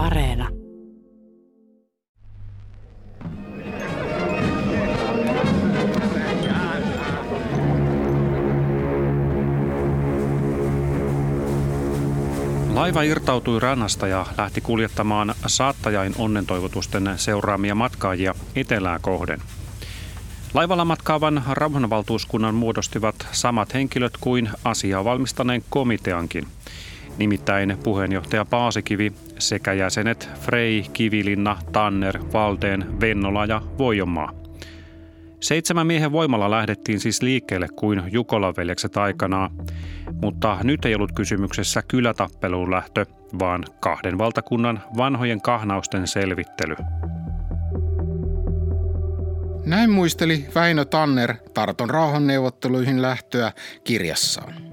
Areena. Laiva irtautui rannasta ja lähti kuljettamaan saattajain onnentoivotusten seuraamia matkaajia etelää kohden. Laivalla matkaavan rauhanvaltuuskunnan muodostivat samat henkilöt kuin asiaa valmistaneen komiteankin. Nimittäin puheenjohtaja Paasikivi sekä jäsenet Frei, Kivilinna, Tanner, Valteen, Vennola ja Voijomaa. Seitsemän miehen voimalla lähdettiin siis liikkeelle kuin Jukolan veljekset aikanaan, mutta nyt ei ollut kysymyksessä kylätappeluun lähtö, vaan kahden valtakunnan vanhojen kahnausten selvittely. Näin muisteli Väinö Tanner Tarton rauhanneuvotteluihin lähtöä kirjassaan.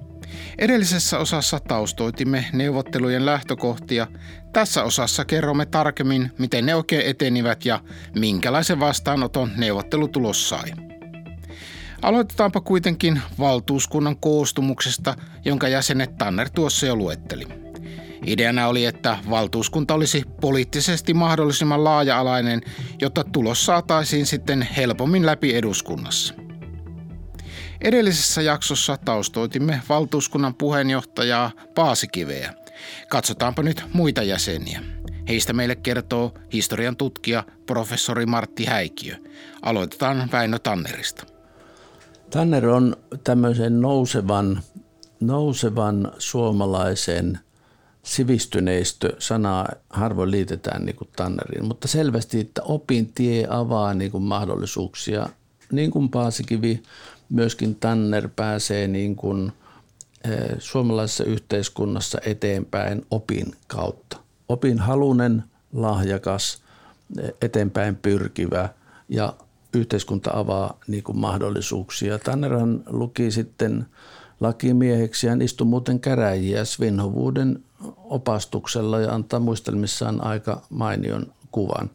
Edellisessä osassa taustoitimme neuvottelujen lähtökohtia. Tässä osassa kerromme tarkemmin, miten ne oikein etenivät ja minkälaisen vastaanoton neuvottelutulos sai. Aloitetaanpa kuitenkin valtuuskunnan koostumuksesta, jonka jäsenet Tanner tuossa jo luetteli. Ideana oli, että valtuuskunta olisi poliittisesti mahdollisimman laaja-alainen, jotta tulos saataisiin sitten helpommin läpi eduskunnassa. Edellisessä jaksossa taustoitimme valtuuskunnan puheenjohtajaa Paasikiveä. Katsotaanpa nyt muita jäseniä. Heistä meille kertoo historian tutkija professori Martti Häikiö. Aloitetaan Väinö Tannerista. Tanner on tämmöisen nousevan, nousevan suomalaisen sivistyneistö sanaa harvoin liitetään niin kuin Tanneriin, mutta selvästi, että opintie avaa niin kuin mahdollisuuksia. Niin kuin Paasikivi, myöskin Tanner pääsee niin kuin eh, suomalaisessa yhteiskunnassa eteenpäin opin kautta. Opin halunen, lahjakas, eh, eteenpäin pyrkivä ja yhteiskunta avaa niin kuin mahdollisuuksia. Tannerhan luki sitten lakimieheksi. Hän istui muuten käräjiä Svinhovuuden opastuksella ja antaa muistelmissaan aika mainion kuvan.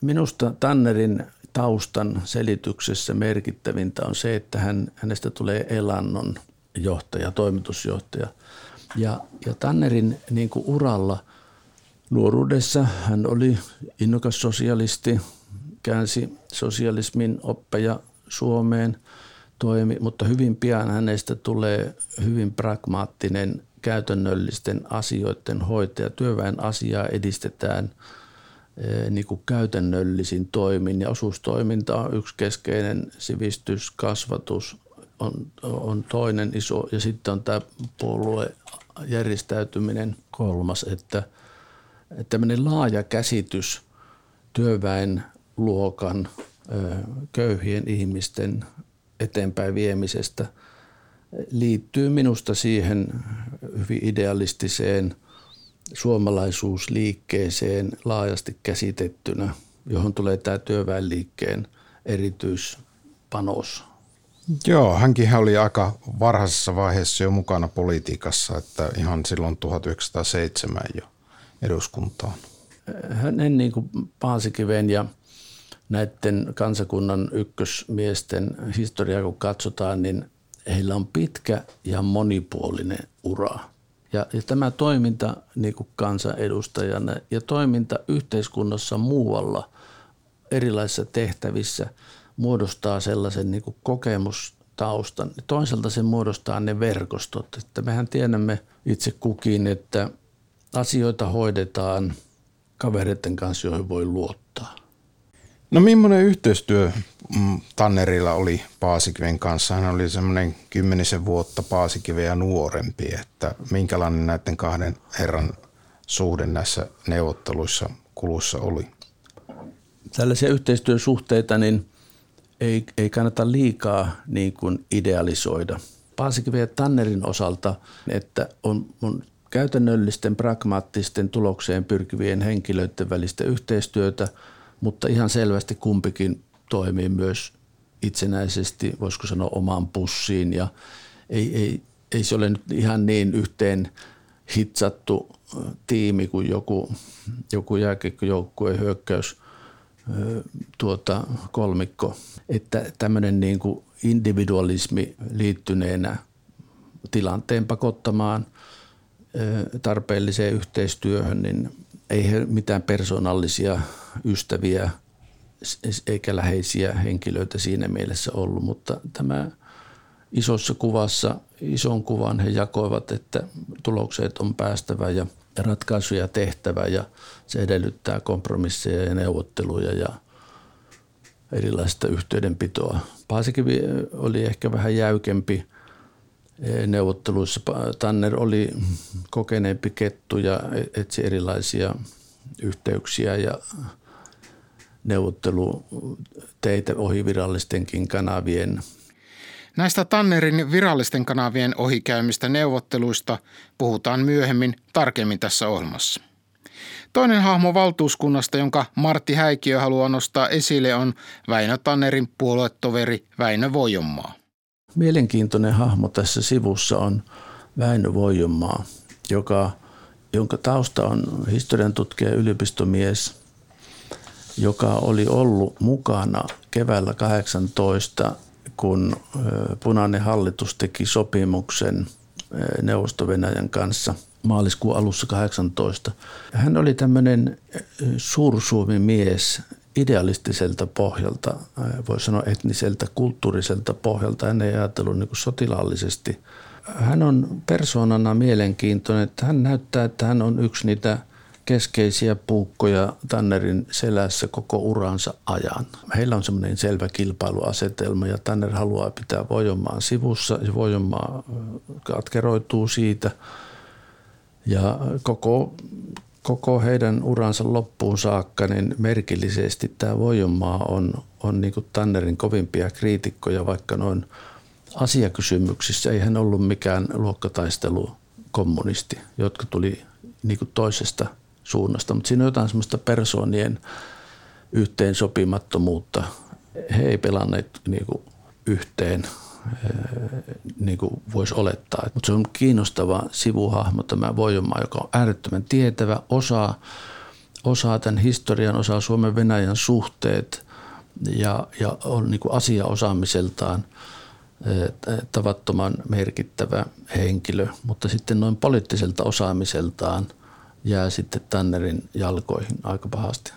Minusta Tannerin taustan selityksessä merkittävintä on se, että hän, hänestä tulee elannon johtaja, toimitusjohtaja. Ja, ja Tannerin niin kuin uralla nuoruudessa hän oli innokas sosialisti, käänsi sosialismin oppeja Suomeen, toimi, mutta hyvin pian hänestä tulee hyvin pragmaattinen käytännöllisten asioiden hoitaja. Työväen asiaa edistetään niin kuin käytännöllisin toimin. Ja osuustoiminta on yksi keskeinen sivistys, kasvatus on, on toinen iso. Ja sitten on tämä puoluejärjestäytyminen kolmas, että, että tämmöinen laaja käsitys työväen luokan köyhien ihmisten eteenpäin viemisestä liittyy minusta siihen hyvin idealistiseen suomalaisuusliikkeeseen laajasti käsitettynä, johon tulee tämä työväenliikkeen erityispanos. Joo, hänkin oli aika varhaisessa vaiheessa jo mukana politiikassa, että ihan silloin 1907 jo eduskuntaan. Hänen niin kuin Paasikiven ja näiden kansakunnan ykkösmiesten historiaa kun katsotaan, niin heillä on pitkä ja monipuolinen ura. Ja, ja tämä toiminta niin kuin kansanedustajana ja toiminta yhteiskunnassa muualla erilaisissa tehtävissä muodostaa sellaisen niin kuin kokemustaustan. Toisaalta se muodostaa ne verkostot. Että mehän tiedämme itse kukin, että asioita hoidetaan kavereiden kanssa, joihin voi luottaa. No millainen yhteistyö mm, Tannerilla oli Paasikiven kanssa? Hän oli semmoinen kymmenisen vuotta Paasikiveä nuorempi, että minkälainen näiden kahden herran suhde näissä neuvotteluissa kulussa oli? Tällaisia yhteistyösuhteita niin ei, ei kannata liikaa niin kuin idealisoida. Paasikiven ja Tannerin osalta, että on, on käytännöllisten, pragmaattisten tulokseen pyrkivien henkilöiden välistä yhteistyötä – mutta ihan selvästi kumpikin toimii myös itsenäisesti, voisiko sanoa omaan pussiin. Ja ei, ei, ei se ole nyt ihan niin yhteen hitsattu tiimi kuin joku, joku jääkiekkojoukkueen hyökkäys tuota, kolmikko, että tämmöinen niin kuin individualismi liittyneenä tilanteen pakottamaan tarpeelliseen yhteistyöhön, niin ei he mitään persoonallisia ystäviä eikä läheisiä henkilöitä siinä mielessä ollut, mutta tämä isossa kuvassa, ison kuvan he jakoivat, että tulokset on päästävä ja ratkaisuja tehtävä ja se edellyttää kompromisseja ja neuvotteluja ja erilaista yhteydenpitoa. Paasikivi oli ehkä vähän jäykempi neuvotteluissa. Tanner oli kokeneempi kettu ja etsi erilaisia yhteyksiä ja neuvotteluteitä ohi virallistenkin kanavien. Näistä Tannerin virallisten kanavien ohikäymistä neuvotteluista puhutaan myöhemmin tarkemmin tässä ohjelmassa. Toinen hahmo valtuuskunnasta, jonka Martti Häikiö haluaa nostaa esille, on Väinö Tannerin puoluetoveri Väinö Voijonmaa. Mielenkiintoinen hahmo tässä sivussa on Väinö Voijonmaa, joka, jonka tausta on historian tutkija yliopistomies, joka oli ollut mukana keväällä 18, kun punainen hallitus teki sopimuksen Neuvosto-Venäjän kanssa – maaliskuun alussa 18. Hän oli tämmöinen suursuumi mies idealistiselta pohjalta, voi sanoa etniseltä, kulttuuriselta pohjalta. Hän ei ajatellut niin sotilaallisesti. Hän on persoonana mielenkiintoinen, että hän näyttää, että hän on yksi niitä keskeisiä puukkoja Tannerin selässä koko uransa ajan. Heillä on semmoinen selvä kilpailuasetelma ja Tanner haluaa pitää Vojonmaan sivussa ja Vojonmaa katkeroituu siitä – ja koko, koko heidän uransa loppuun saakka, niin merkillisesti tämä Voijonmaa on, on niin kuin Tannerin kovimpia kriitikkoja, vaikka noin asiakysymyksissä ei hän ollut mikään luokkataistelu kommunisti, jotka tuli niin kuin toisesta suunnasta, mutta siinä on jotain semmoista persoonien yhteensopimattomuutta. He ei pelanneet niin kuin yhteen niin kuin voisi olettaa. Mutta se on kiinnostava sivuhahmo tämä Voijomaa, joka on äärettömän tietävä, osaa, osaa tämän historian, osaa Suomen Venäjän suhteet ja, ja on niin kuin asiaosaamiseltaan tavattoman merkittävä henkilö, mutta sitten noin poliittiselta osaamiseltaan jää sitten Tannerin jalkoihin aika pahasti.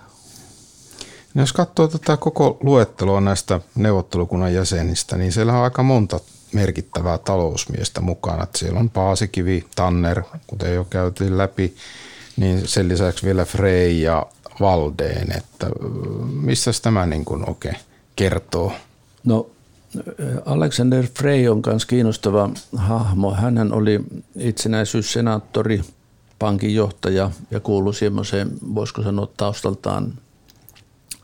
Jos katsoo tätä koko luettelua näistä neuvottelukunnan jäsenistä, niin siellä on aika monta merkittävää talousmiestä mukana. Että siellä on Paasikivi, Tanner, kuten jo käytiin läpi, niin sen lisäksi vielä Frey ja Valdeen. Että missä tämä niin kuin oikein kertoo? No Alexander Frey on myös kiinnostava hahmo. Hän oli itsenäisyyssenaattori, pankinjohtaja ja kuului semmoiseen, voisiko sanoa taustaltaan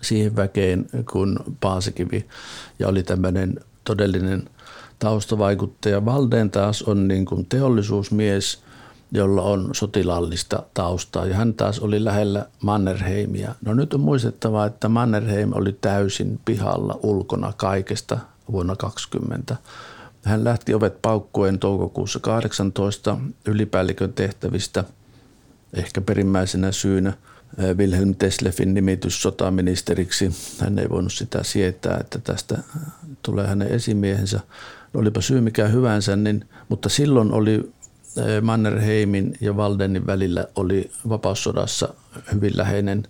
siihen väkeen kuin Paasikivi ja oli tämmöinen todellinen taustavaikuttaja. Valden taas on niin kuin teollisuusmies, jolla on sotilaallista taustaa ja hän taas oli lähellä Mannerheimia. No nyt on muistettava, että Mannerheim oli täysin pihalla ulkona kaikesta vuonna 2020. Hän lähti ovet paukkuen toukokuussa 18 ylipäällikön tehtävistä, ehkä perimmäisenä syynä – Wilhelm Teslefin nimitys sotaministeriksi. Hän ei voinut sitä sietää, että tästä tulee hänen esimiehensä. No olipa syy mikä hyvänsä, niin, mutta silloin oli Mannerheimin ja Valdenin välillä oli vapaussodassa hyvin läheinen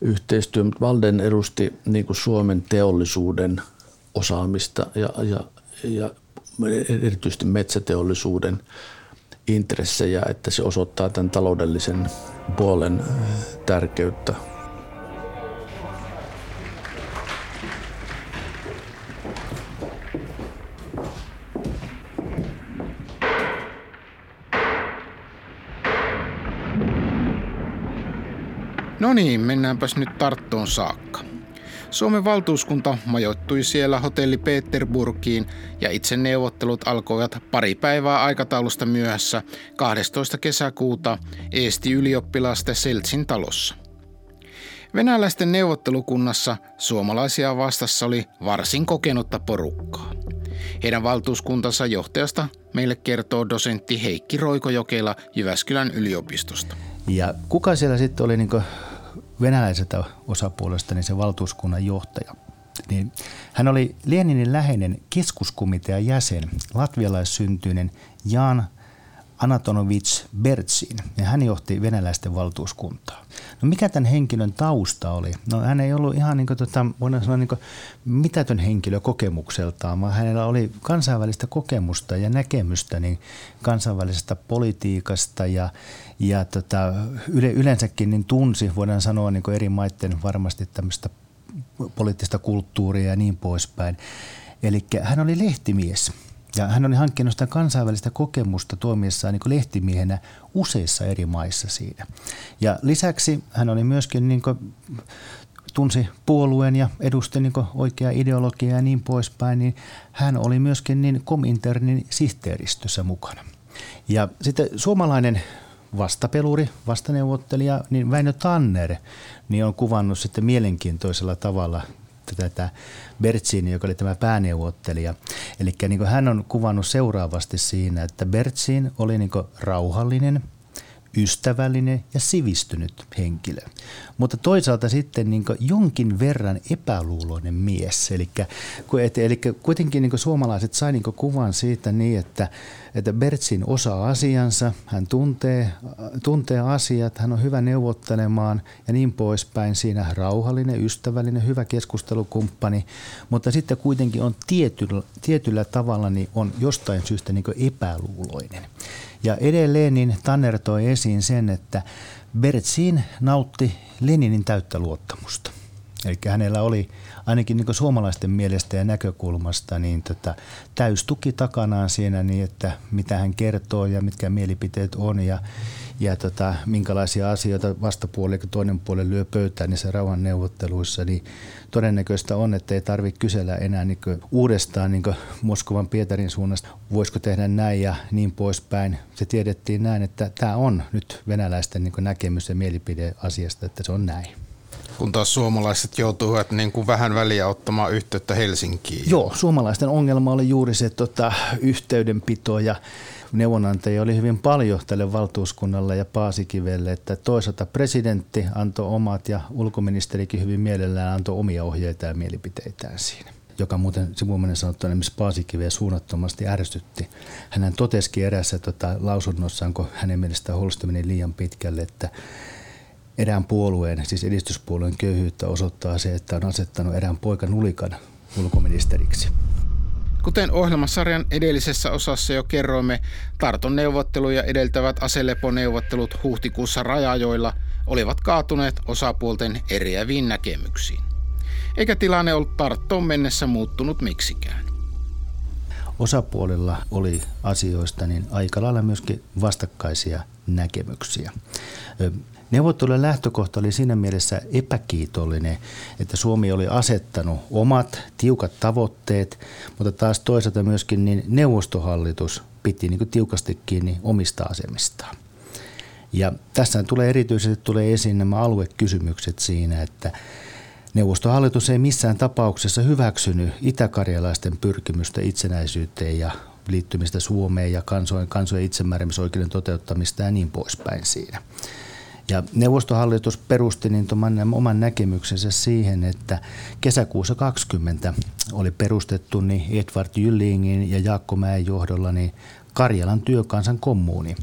yhteistyö, mutta Valden edusti niin kuin Suomen teollisuuden osaamista ja, ja, ja erityisesti metsäteollisuuden intressejä, että se osoittaa tämän taloudellisen puolen äh, tärkeyttä. No niin, mennäänpäs nyt Tarttoon saakka. Suomen valtuuskunta majoittui siellä hotelli Peterburgiin ja itse neuvottelut alkoivat pari päivää aikataulusta myöhässä 12. kesäkuuta Eesti ylioppilasten Seltsin talossa. Venäläisten neuvottelukunnassa suomalaisia vastassa oli varsin kokenutta porukkaa. Heidän valtuuskuntansa johtajasta meille kertoo dosentti Heikki Roikojokela Jyväskylän yliopistosta. Ja kuka siellä sitten oli niin venäläiseltä osapuolesta niin se valtuuskunnan johtaja. Niin hän oli Leninin läheinen keskuskomitean jäsen, latvialaissyntyinen Jan Anatonovich Bertsin ja hän johti venäläisten valtuuskuntaa. No mikä tämän henkilön tausta oli? No hän ei ollut ihan niin kuin, tota, voidaan sanoa niin kuin mitätön henkilö kokemukseltaan, vaan hänellä oli kansainvälistä kokemusta ja näkemystä niin kansainvälisestä politiikasta ja, ja tota, yle, yleensäkin niin tunsi, voidaan sanoa niin kuin eri maiden varmasti tämmöistä poliittista kulttuuria ja niin poispäin. Eli hän oli lehtimies ja hän oli hankkinut sitä kansainvälistä kokemusta toimiessaan niin lehtimiehenä useissa eri maissa siinä. Ja lisäksi hän oli myöskin niin kuin, tunsi puolueen ja edusti niin oikea ideologia ja niin poispäin, niin hän oli myöskin niin Kominternin sihteeristössä mukana. Ja sitten suomalainen vastapeluri, vastaneuvottelija, niin Väinö Tanner niin on kuvannut sitten mielenkiintoisella tavalla tätä Bertsini, joka oli tämä pääneuvottelija. Eli niin hän on kuvannut seuraavasti siinä, että Bertsin oli niin rauhallinen, ystävällinen ja sivistynyt henkilö. Mutta toisaalta sitten niin jonkin verran epäluuloinen mies. Eli, eli kuitenkin niin suomalaiset sai niin kuvan siitä niin, että, että Bertsin osaa asiansa, hän tuntee, tuntee asiat, hän on hyvä neuvottelemaan ja niin poispäin. Siinä rauhallinen, ystävällinen, hyvä keskustelukumppani, mutta sitten kuitenkin on tietyllä, tietyllä tavalla niin on jostain syystä niin epäluuloinen. Ja edelleen niin Tanner toi esiin sen, että Bertsin nautti Leninin täyttä luottamusta. Eli hänellä oli ainakin niin suomalaisten mielestä ja näkökulmasta niin tota, täystuki takanaan siinä niin, että mitä hän kertoo ja mitkä mielipiteet on ja, ja tota, minkälaisia asioita vastapuoli ja toinen puoli lyö pöytään niissä rauhanneuvotteluissa, niin todennäköistä on, että ei tarvitse kysellä enää niin uudestaan niin Moskovan Pietarin suunnasta, voisiko tehdä näin ja niin poispäin. Se tiedettiin näin, että tämä on nyt venäläisten niin näkemys ja mielipide asiasta, että se on näin. Kun taas suomalaiset joutuivat niin kuin vähän väliä ottamaan yhteyttä Helsinkiin. Joo, suomalaisten ongelma oli juuri se tota, yhteydenpito ja neuvonantajia oli hyvin paljon tälle valtuuskunnalle ja Paasikivelle, että toisaalta presidentti antoi omat ja ulkoministerikin hyvin mielellään antoi omia ohjeita ja mielipiteitään siinä joka muuten sivuumainen sanottuna esimerkiksi Paasikiveä suunnattomasti ärsytti. Hän totesikin erässä tota, lausunnossaan, kun hänen mielestään Holsti meni liian pitkälle, että erään puolueen, siis edistyspuolueen köyhyyttä osoittaa se, että on asettanut erään poikan ulikan ulkoministeriksi. Kuten ohjelmasarjan edellisessä osassa jo kerroimme, Tarton neuvotteluja edeltävät aseleponeuvottelut huhtikuussa Rajajoilla olivat kaatuneet osapuolten eriäviin näkemyksiin. Eikä tilanne ollut Tarttoon mennessä muuttunut miksikään. Osapuolilla oli asioista niin aika lailla myöskin vastakkaisia näkemyksiä. Neuvottelujen lähtökohta oli siinä mielessä epäkiitollinen, että Suomi oli asettanut omat tiukat tavoitteet, mutta taas toisaalta myöskin niin neuvostohallitus piti niin tiukasti kiinni omista asemistaan. Ja tässä tulee erityisesti tulee esiin nämä aluekysymykset siinä, että neuvostohallitus ei missään tapauksessa hyväksynyt itäkarjalaisten pyrkimystä itsenäisyyteen ja liittymistä Suomeen ja kansojen, kansojen itsemääräämisoikeuden toteuttamista ja niin poispäin siinä. Ja neuvostohallitus perusti niin oman näkemyksensä siihen, että kesäkuussa 20 oli perustettu niin Edward Jyllingin ja Jaakko Mäen johdolla niin Karjalan työkansan kommuuni.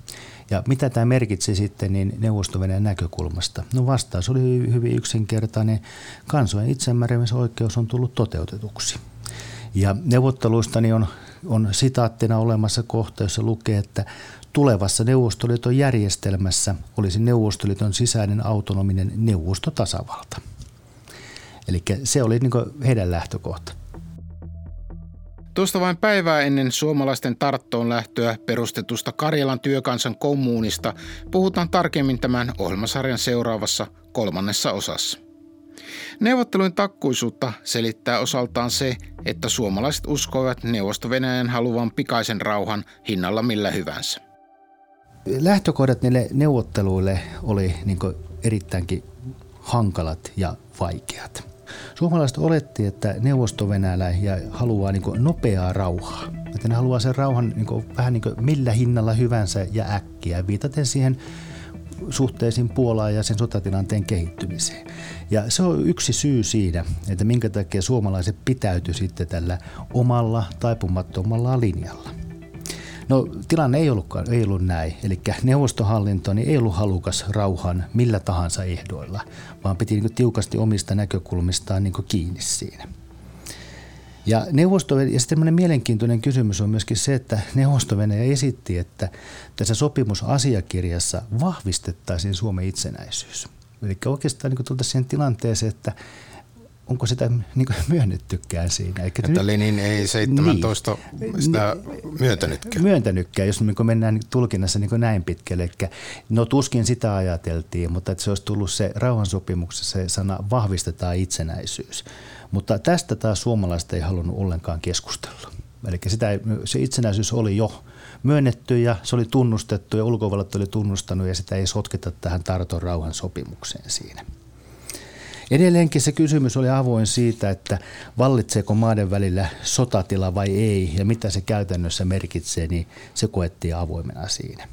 Ja mitä tämä merkitsi sitten niin neuvosto näkökulmasta? No vastaus oli hyvin yksinkertainen. Kansojen itsemääräämisoikeus on tullut toteutetuksi. Ja neuvotteluista niin on, on sitaattina olemassa kohta, jossa lukee, että tulevassa Neuvostoliiton järjestelmässä olisi Neuvostoliiton sisäinen autonominen neuvostotasavalta. Eli se oli niin heidän lähtökohta. Tuosta vain päivää ennen suomalaisten tarttoon lähtöä perustetusta Karjalan työkansan kommunista puhutaan tarkemmin tämän ohjelmasarjan seuraavassa kolmannessa osassa. Neuvottelujen takkuisuutta selittää osaltaan se, että suomalaiset uskoivat Neuvosto-Venäjän haluvan pikaisen rauhan hinnalla millä hyvänsä lähtökohdat niille neuvotteluille oli niin erittäinkin hankalat ja vaikeat. Suomalaiset oletti, että neuvosto ja haluaa niin nopeaa rauhaa. Että ne haluaa sen rauhan niin vähän niin millä hinnalla hyvänsä ja äkkiä, viitaten siihen suhteisiin Puolaan ja sen sotatilanteen kehittymiseen. Ja se on yksi syy siinä, että minkä takia suomalaiset pitäytyi sitten tällä omalla taipumattomalla linjalla. No tilanne ei, ollutkaan, ei ollut näin. Eli neuvostohallinto niin ei ollut halukas rauhan millä tahansa ehdoilla, vaan piti niin tiukasti omista näkökulmistaan niin kiinni siinä. Ja, neuvosto, ja sitten mielenkiintoinen kysymys on myöskin se, että neuvosto esitti, että tässä sopimusasiakirjassa vahvistettaisiin Suomen itsenäisyys. Eli oikeastaan niin tultaisiin siihen tilanteeseen, että onko sitä niin myönnettykään siinä. Eikä että nyt, Lenin ei 17 niin, sitä myöntänytkään. Myöntänytkään, jos niin mennään tulkinnassa niin näin pitkälle. Eli, no tuskin sitä ajateltiin, mutta että se olisi tullut se rauhansopimuksessa se sana vahvistetaan itsenäisyys. Mutta tästä taas suomalaiset ei halunnut ollenkaan keskustella. Eli sitä se itsenäisyys oli jo myönnetty ja se oli tunnustettu ja ulkovallat oli tunnustanut ja sitä ei sotketa tähän Tarton rauhan sopimukseen siinä. Edelleenkin se kysymys oli avoin siitä, että vallitseeko maiden välillä sotatila vai ei ja mitä se käytännössä merkitsee, niin se koettiin avoimena siinä.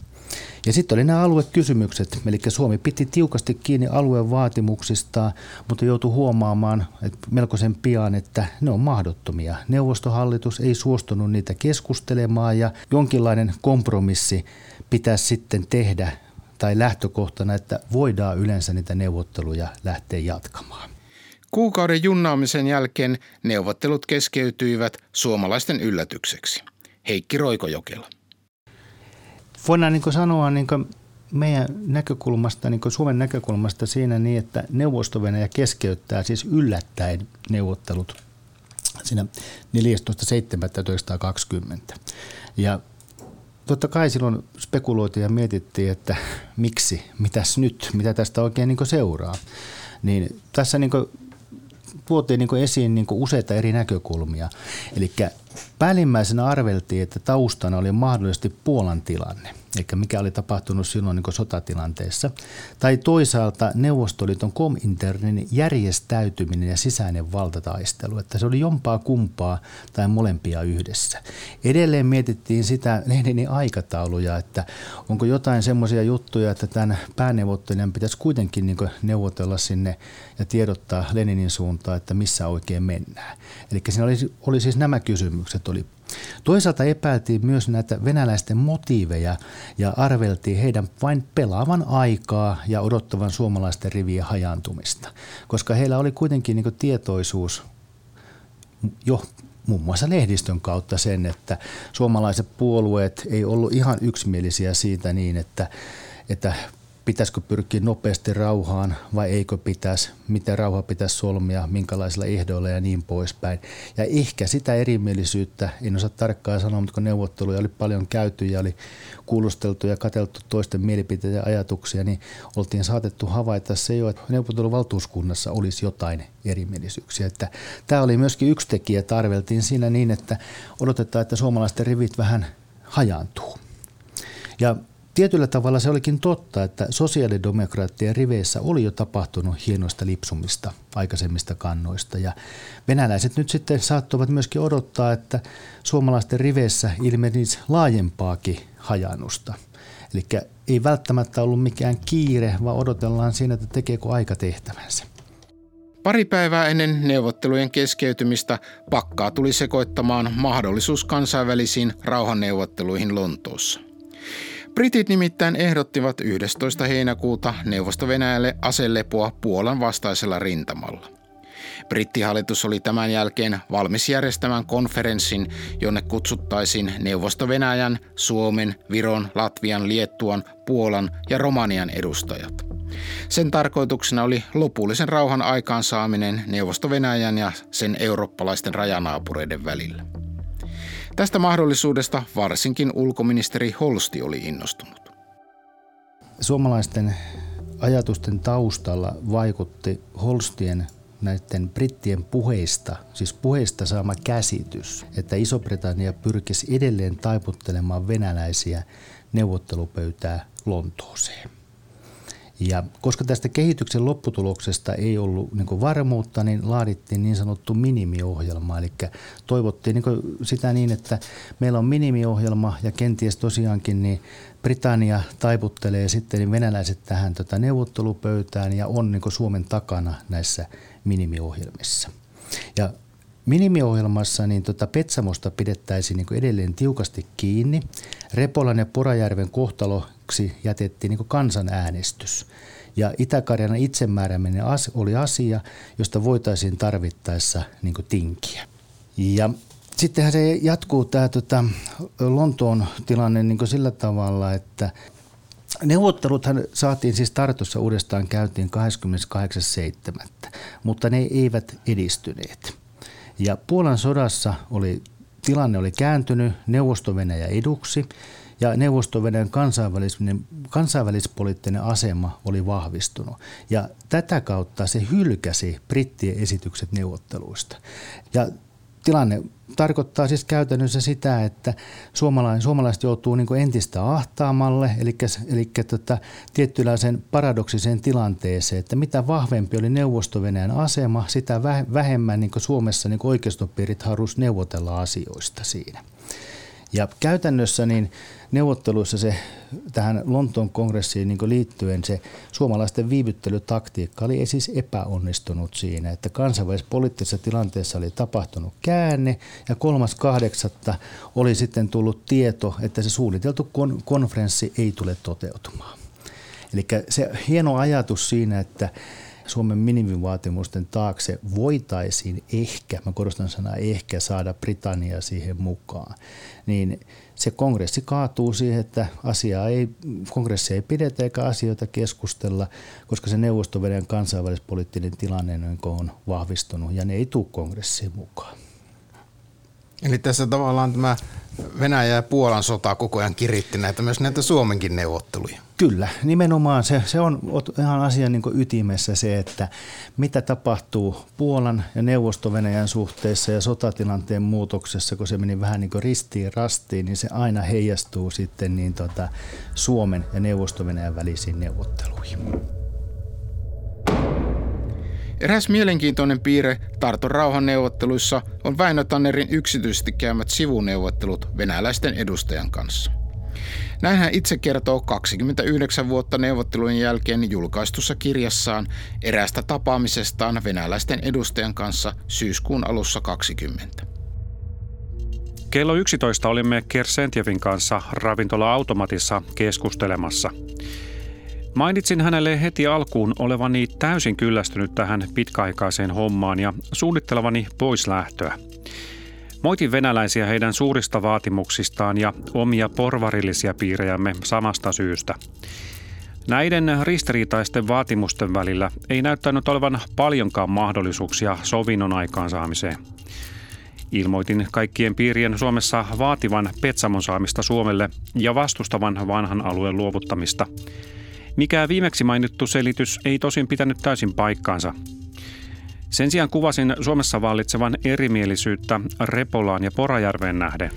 Ja sitten oli nämä aluekysymykset, eli Suomi piti tiukasti kiinni alueen vaatimuksista, mutta joutui huomaamaan että melkoisen pian, että ne on mahdottomia. Neuvostohallitus ei suostunut niitä keskustelemaan ja jonkinlainen kompromissi pitäisi sitten tehdä tai lähtökohtana, että voidaan yleensä niitä neuvotteluja lähteä jatkamaan. Kuukauden junnaamisen jälkeen neuvottelut keskeytyivät suomalaisten yllätykseksi. Heikki Roikojokela. Voidaan niin sanoa niin meidän näkökulmasta, niin Suomen näkökulmasta siinä niin, että neuvosto keskeyttää siis yllättäen neuvottelut siinä 14.7.1920. Ja totta kai silloin spekuloitiin ja mietittiin, että miksi, mitäs nyt, mitä tästä oikein niin seuraa. Niin tässä niin tuotiin niin esiin niin useita eri näkökulmia. Eli päällimmäisenä arveltiin, että taustana oli mahdollisesti Puolan tilanne – eli mikä oli tapahtunut silloin niin sotatilanteessa. Tai toisaalta Neuvostoliiton kominternin järjestäytyminen ja sisäinen valtataistelu, että se oli jompaa kumpaa tai molempia yhdessä. Edelleen mietittiin sitä Leninin aikatauluja, että onko jotain semmoisia juttuja, että tämän pääneuvottelijan pitäisi kuitenkin niin neuvotella sinne ja tiedottaa Leninin suuntaan, että missä oikein mennään. Eli siinä oli, oli siis nämä kysymykset, oli Toisaalta epäiltiin myös näitä venäläisten motiiveja ja arveltiin heidän vain pelaavan aikaa ja odottavan suomalaisten rivien hajantumista, koska heillä oli kuitenkin niin tietoisuus jo muun muassa lehdistön kautta sen, että suomalaiset puolueet ei ollut ihan yksimielisiä siitä niin, että, että pitäisikö pyrkiä nopeasti rauhaan vai eikö pitäisi, miten rauha pitäisi solmia, minkälaisilla ehdoilla ja niin poispäin. Ja ehkä sitä erimielisyyttä, en osaa tarkkaan sanoa, mutta kun neuvotteluja oli paljon käyty ja oli kuulusteltu ja katseltu toisten mielipiteitä ja ajatuksia, niin oltiin saatettu havaita se jo, että neuvotteluvaltuuskunnassa olisi jotain erimielisyyksiä. Että tämä oli myöskin yksi tekijä, että arveltiin siinä niin, että odotetaan, että suomalaisten rivit vähän hajaantuu. Ja Tietyllä tavalla se olikin totta, että sosiaalidemokraattien riveissä oli jo tapahtunut hienoista lipsumista aikaisemmista kannoista. Ja venäläiset nyt sitten saattoivat myöskin odottaa, että suomalaisten riveissä ilmenisi laajempaakin hajannusta. Eli ei välttämättä ollut mikään kiire, vaan odotellaan siinä, että tekeekö aika tehtävänsä. Pari päivää ennen neuvottelujen keskeytymistä pakkaa tuli sekoittamaan mahdollisuus kansainvälisiin rauhanneuvotteluihin Lontoossa. Britit nimittäin ehdottivat 11. heinäkuuta Neuvosto-Venäjälle aselepoa Puolan vastaisella rintamalla. Brittihallitus oli tämän jälkeen valmis järjestämään konferenssin, jonne kutsuttaisiin Neuvosto-Venäjän, Suomen, Viron, Latvian, Liettuan, Puolan ja Romanian edustajat. Sen tarkoituksena oli lopullisen rauhan aikaansaaminen Neuvosto-Venäjän ja sen eurooppalaisten rajanaapureiden välillä. Tästä mahdollisuudesta varsinkin ulkoministeri Holsti oli innostunut. Suomalaisten ajatusten taustalla vaikutti Holstien näiden brittien puheista, siis puheista saama käsitys, että Iso-Britannia pyrkisi edelleen taiputtelemaan venäläisiä neuvottelupöytää Lontooseen. Ja koska tästä kehityksen lopputuloksesta ei ollut niin varmuutta, niin laadittiin niin sanottu minimiohjelma. Eli toivottiin niin sitä niin, että meillä on minimiohjelma ja kenties tosiaankin niin Britannia taiputtelee sitten niin venäläiset tähän tota neuvottelupöytään ja on niin Suomen takana näissä minimiohjelmissa. Ja Minimiohjelmassa niin tota Petsamosta pidettäisiin niin edelleen tiukasti kiinni. Repolan ja Porajärven kohtaloksi jätettiin niin kansanäänestys. Ja Itä-Karjalan itsemäärääminen oli asia, josta voitaisiin tarvittaessa niin tinkiä. Ja sittenhän se jatkuu tämä tota, Lontoon tilanne niin sillä tavalla, että Neuvotteluthan saatiin siis Tartussa uudestaan käyntiin 28.7., mutta ne eivät edistyneet. Ja Puolan sodassa oli, tilanne oli kääntynyt neuvosto eduksi ja neuvosto kansainvälispoliittinen asema oli vahvistunut. Ja tätä kautta se hylkäsi brittien esitykset neuvotteluista. Ja tilanne tarkoittaa siis käytännössä sitä, että suomalaiset, suomalaiset joutuu niin entistä ahtaamalle, eli, eli tota, tiettyläiseen paradoksiseen tilanteeseen, että mitä vahvempi oli neuvosto asema, sitä vähemmän niin Suomessa niin oikeistopiirit halusivat neuvotella asioista siinä. Ja käytännössä niin neuvotteluissa se tähän Lontoon kongressiin niin liittyen se suomalaisten viivyttelytaktiikka oli siis epäonnistunut siinä, että kansainvälisessä poliittisessa tilanteessa oli tapahtunut käänne ja kolmas kahdeksatta oli sitten tullut tieto, että se suunniteltu kon- konferenssi ei tule toteutumaan. Eli se hieno ajatus siinä, että Suomen minimivaatimusten taakse voitaisiin ehkä, mä korostan sanaa ehkä, saada Britannia siihen mukaan, niin se kongressi kaatuu siihen, että asiaa ei, kongressi ei pidetä eikä asioita keskustella, koska se neuvostoveden kansainvälispoliittinen tilanne on vahvistunut ja ne ei tule kongressiin mukaan. Eli tässä tavallaan tämä Venäjä ja Puolan sota koko ajan kiritti näitä myös näitä Suomenkin neuvotteluja. Kyllä, nimenomaan se, se on ihan asian niin ytimessä se, että mitä tapahtuu Puolan ja neuvosto-Venäjän suhteessa ja sotatilanteen muutoksessa, kun se meni vähän niin ristiin rastiin, niin se aina heijastuu sitten niin tota Suomen ja neuvosto-Venäjän välisiin neuvotteluihin. Eräs mielenkiintoinen piirre Tarton rauhanneuvotteluissa on Väinö Tannerin yksityisesti käymät sivuneuvottelut venäläisten edustajan kanssa. Näin hän itse kertoo 29 vuotta neuvottelujen jälkeen julkaistussa kirjassaan eräästä tapaamisestaan venäläisten edustajan kanssa syyskuun alussa 20. Kello 11 olimme Kersentjevin kanssa ravintola-automatissa keskustelemassa. Mainitsin hänelle heti alkuun olevani täysin kyllästynyt tähän pitkäaikaiseen hommaan ja suunnittelevani pois lähtöä. Moitin venäläisiä heidän suurista vaatimuksistaan ja omia porvarillisia piirejämme samasta syystä. Näiden ristiriitaisten vaatimusten välillä ei näyttänyt olevan paljonkaan mahdollisuuksia sovinnon aikaansaamiseen. Ilmoitin kaikkien piirien Suomessa vaativan Petsamon saamista Suomelle ja vastustavan vanhan alueen luovuttamista – mikä viimeksi mainittu selitys ei tosin pitänyt täysin paikkaansa. Sen sijaan kuvasin Suomessa vallitsevan erimielisyyttä Repolaan ja Porajärveen nähden.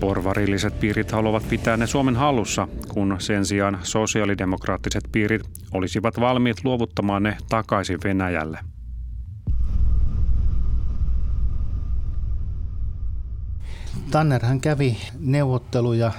Porvarilliset piirit haluavat pitää ne Suomen hallussa, kun sen sijaan sosiaalidemokraattiset piirit olisivat valmiit luovuttamaan ne takaisin Venäjälle. Tannerhan kävi neuvotteluja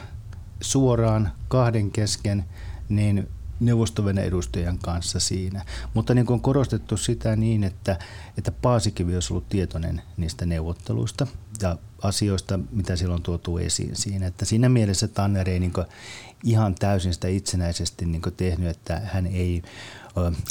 suoraan kahden kesken niin neuvostovenen edustajan kanssa siinä. Mutta niin kuin on korostettu sitä niin, että, että Paasikivi olisi ollut tietoinen niistä neuvotteluista ja asioista, mitä silloin tuotu esiin siinä. Että siinä mielessä Tanner ei niin ihan täysin sitä itsenäisesti niin tehnyt, että hän ei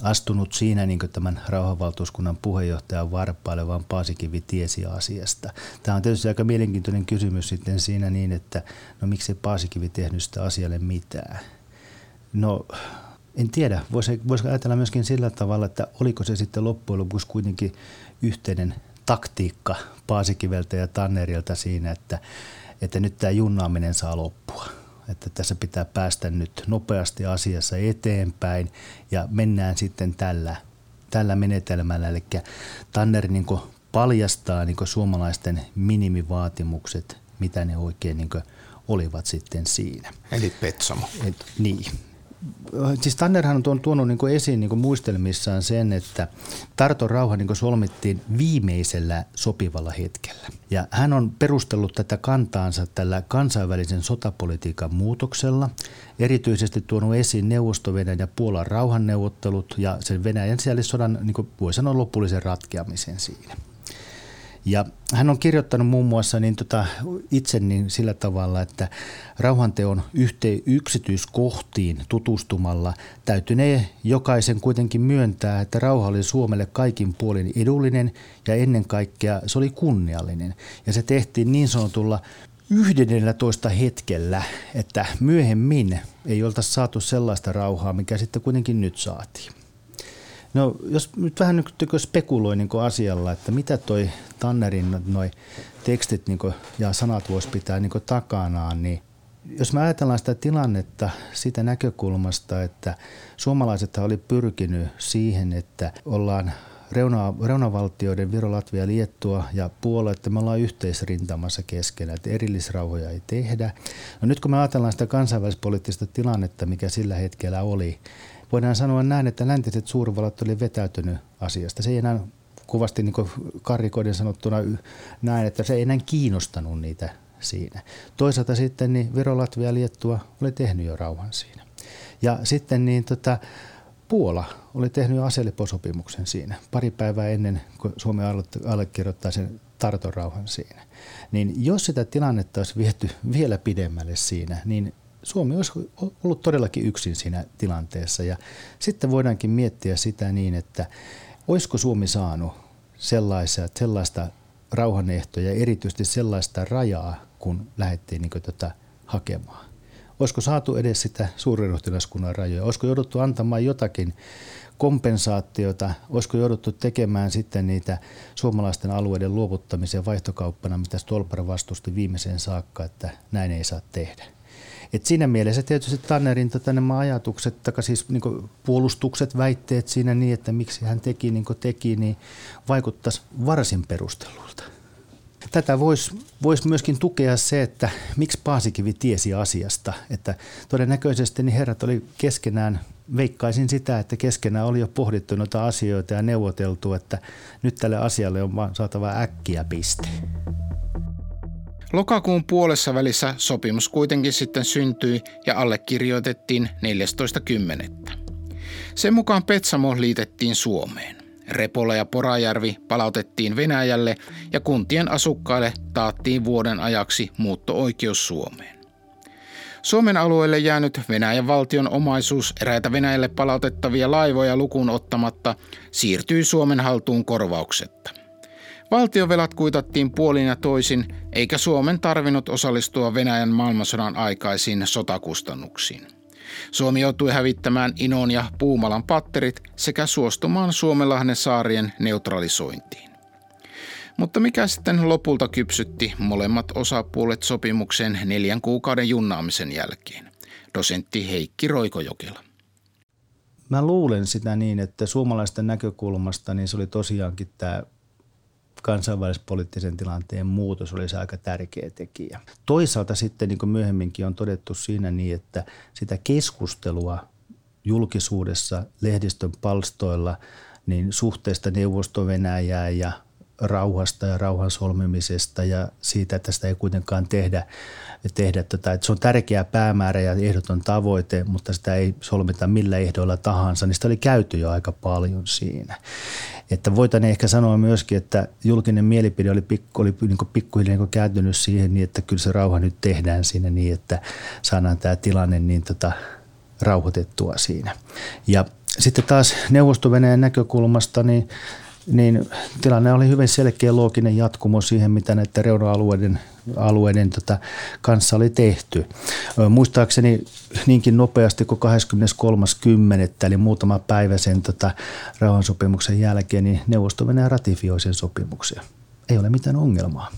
astunut siinä niin tämän rauhanvaltuuskunnan puheenjohtajan varpaille, vaan Paasikivi tiesi asiasta. Tämä on tietysti aika mielenkiintoinen kysymys sitten siinä niin, että no miksi Paasikivi tehnyt sitä asialle mitään – No en tiedä. Voisi, voisiko ajatella myöskin sillä tavalla, että oliko se sitten loppujen lopuksi kuitenkin yhteinen taktiikka Paasikiveltä ja Tannerilta siinä, että, että nyt tämä junnaaminen saa loppua. Että tässä pitää päästä nyt nopeasti asiassa eteenpäin ja mennään sitten tällä, tällä menetelmällä. Eli Tanner niin paljastaa niin suomalaisten minimivaatimukset, mitä ne oikein niin olivat sitten siinä. Eli Petsamo. Et, niin siis Tannerhan on tuonut niin esiin niin muistelmissaan sen, että Tarton rauha niin solmittiin viimeisellä sopivalla hetkellä. Ja hän on perustellut tätä kantaansa tällä kansainvälisen sotapolitiikan muutoksella, erityisesti tuonut esiin neuvosto ja Puolan rauhanneuvottelut ja sen Venäjän sisällissodan, niin voi sanoa, lopullisen ratkeamisen siinä. Ja hän on kirjoittanut muun muassa niin tota, itse niin sillä tavalla, että rauhanteon yhteen yksityiskohtiin tutustumalla täytynee jokaisen kuitenkin myöntää, että rauha oli Suomelle kaikin puolin edullinen ja ennen kaikkea se oli kunniallinen. Ja se tehtiin niin sanotulla 11 hetkellä, että myöhemmin ei oltaisi saatu sellaista rauhaa, mikä sitten kuitenkin nyt saatiin. No jos nyt vähän nyt spekuloi niin asialla, että mitä toi Tannerin noi tekstit niin ja sanat voisi pitää niin takanaan, niin jos me ajatellaan sitä tilannetta sitä näkökulmasta, että suomalaiset oli pyrkinyt siihen, että ollaan reuna, reunavaltioiden Viro, Latvia, Liettua ja Puola, että me ollaan yhteisrintamassa keskenään, että erillisrauhoja ei tehdä. No nyt kun me ajatellaan sitä kansainvälispoliittista tilannetta, mikä sillä hetkellä oli, voidaan sanoa näin, että läntiset suurvallat oli vetäytynyt asiasta. Se ei enää kuvasti niin karikoiden sanottuna näin, että se ei enää kiinnostanut niitä siinä. Toisaalta sitten niin Viro, Latvia Liettua oli tehnyt jo rauhan siinä. Ja sitten niin tota, Puola oli tehnyt jo aseleposopimuksen siinä pari päivää ennen kuin Suomi allekirjoittaa sen Tarton rauhan siinä. Niin jos sitä tilannetta olisi viety vielä pidemmälle siinä, niin Suomi olisi ollut todellakin yksin siinä tilanteessa. Ja sitten voidaankin miettiä sitä niin, että olisiko Suomi saanut sellaista, sellaista rauhanehtoja, erityisesti sellaista rajaa, kun lähdettiin niin tota hakemaan. Olisiko saatu edes sitä suurenruhtinaskunnan rajoja? Olisiko jouduttu antamaan jotakin kompensaatiota? Olisiko jouduttu tekemään sitten niitä suomalaisten alueiden luovuttamisia vaihtokauppana, mitä Stolper vastusti viimeiseen saakka, että näin ei saa tehdä? Et siinä mielessä tietysti Tannerin tota, nämä ajatukset, tai siis niin puolustukset, väitteet siinä niin, että miksi hän teki niin kuin teki, niin vaikuttaisi varsin perustelulta. Tätä voisi vois myöskin tukea se, että miksi Paasikivi tiesi asiasta. Että todennäköisesti niin herrat oli keskenään, veikkaisin sitä, että keskenään oli jo pohdittu noita asioita ja neuvoteltu, että nyt tälle asialle on vaan saatava äkkiä piste. Lokakuun puolessa välissä sopimus kuitenkin sitten syntyi ja allekirjoitettiin 14.10. Sen mukaan Petsamo liitettiin Suomeen. Repola ja Porajärvi palautettiin Venäjälle ja kuntien asukkaille taattiin vuoden ajaksi muutto-oikeus Suomeen. Suomen alueelle jäänyt Venäjän valtion omaisuus eräitä Venäjälle palautettavia laivoja lukuun ottamatta siirtyi Suomen haltuun korvauksetta. Valtiovelat kuitattiin puolin ja toisin, eikä Suomen tarvinnut osallistua Venäjän maailmansodan aikaisiin sotakustannuksiin. Suomi joutui hävittämään Inon ja Puumalan patterit sekä suostumaan Suomenlahden saarien neutralisointiin. Mutta mikä sitten lopulta kypsytti molemmat osapuolet sopimuksen neljän kuukauden junnaamisen jälkeen? Dosentti Heikki Roikojokela. Mä luulen sitä niin, että suomalaisten näkökulmasta niin se oli tosiaankin tämä kansainvälispoliittisen tilanteen muutos olisi aika tärkeä tekijä. Toisaalta sitten, niin kuin myöhemminkin on todettu siinä niin, että sitä keskustelua julkisuudessa, lehdistön palstoilla, niin suhteesta neuvosto-Venäjää ja rauhasta ja rauhan solmimisesta ja siitä, että sitä ei kuitenkaan tehdä, tehdä tota, että se on tärkeä päämäärä ja ehdoton tavoite, mutta sitä ei solmita millä ehdoilla tahansa, niin sitä oli käyty jo aika paljon siinä. Että voitaneen ehkä sanoa myöskin, että julkinen mielipide oli, pikku, oli niin pikkuhiljaa niin kääntynyt siihen niin, että kyllä se rauha nyt tehdään siinä niin, että saadaan tämä tilanne niin tota, rauhoitettua siinä. Ja sitten taas neuvosto näkökulmasta, niin niin tilanne oli hyvin selkeä looginen jatkumo siihen, mitä näiden reuna-alueiden alueiden tota, kanssa oli tehty. Muistaakseni niinkin nopeasti kuin 23.10. eli muutama päivä sen tota, rauhansopimuksen jälkeen, niin neuvosto ratifioi sen sopimuksen. Ei ole mitään ongelmaa.